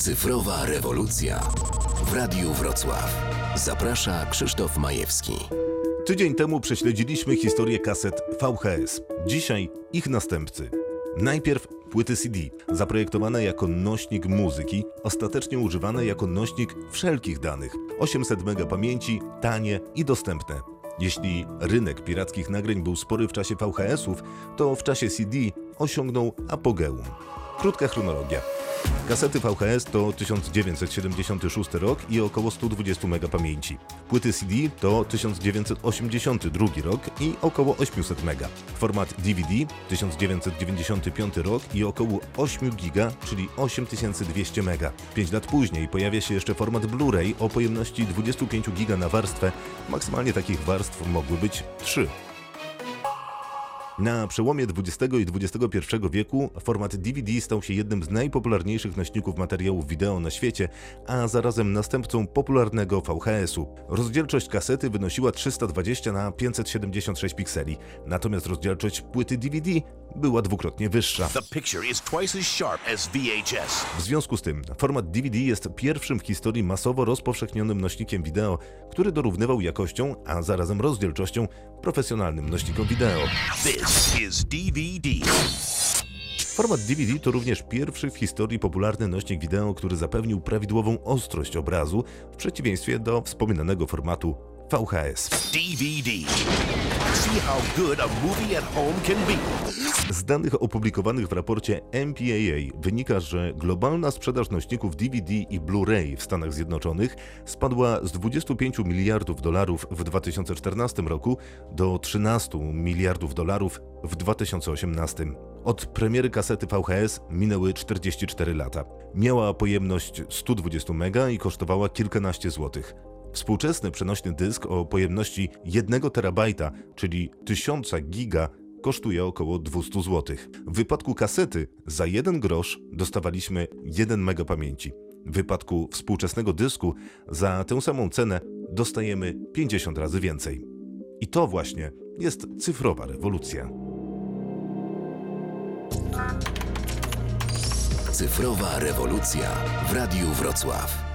Cyfrowa rewolucja w Radiu Wrocław. Zaprasza Krzysztof Majewski. Tydzień temu prześledziliśmy historię kaset VHS. Dzisiaj ich następcy. Najpierw płyty CD, zaprojektowane jako nośnik muzyki, ostatecznie używane jako nośnik wszelkich danych. 800 MB pamięci, tanie i dostępne. Jeśli rynek pirackich nagrań był spory w czasie VHS-ów, to w czasie CD osiągnął apogeum. Krótka chronologia. Kasety VHS to 1976 rok i około 120 MB pamięci. Płyty CD to 1982 rok i około 800 MB. Format DVD 1995 rok i około 8 GB, czyli 8200 MB. 5 lat później pojawia się jeszcze format Blu-ray o pojemności 25 GB na warstwę. Maksymalnie takich warstw mogły być 3. Na przełomie XX i XXI wieku format DVD stał się jednym z najpopularniejszych nośników materiałów wideo na świecie, a zarazem następcą popularnego VHS-u. Rozdzielczość kasety wynosiła 320 na 576 pikseli, natomiast rozdzielczość płyty DVD była dwukrotnie wyższa. W związku z tym format DVD jest pierwszym w historii masowo rozpowszechnionym nośnikiem wideo, który dorównywał jakością, a zarazem rozdzielczością profesjonalnym nośnikom wideo. Is DVD. Format DVD to również pierwszy w historii popularny nośnik wideo, który zapewnił prawidłową ostrość obrazu w przeciwieństwie do wspominanego formatu VHS. DVD. See how good a movie at home can be. Z danych opublikowanych w raporcie MPAA wynika, że globalna sprzedaż nośników DVD i Blu-ray w Stanach Zjednoczonych spadła z 25 miliardów dolarów w 2014 roku do 13 miliardów dolarów w 2018. Od premiery kasety VHS minęły 44 lata. Miała pojemność 120 MB i kosztowała kilkanaście złotych. Współczesny przenośny dysk o pojemności 1 terabajta, czyli 1000 giga, kosztuje około 200 zł. W wypadku kasety za 1 grosz dostawaliśmy 1 mega pamięci. W wypadku współczesnego dysku za tę samą cenę dostajemy 50 razy więcej. I to właśnie jest cyfrowa rewolucja. Cyfrowa rewolucja w Radiu Wrocław.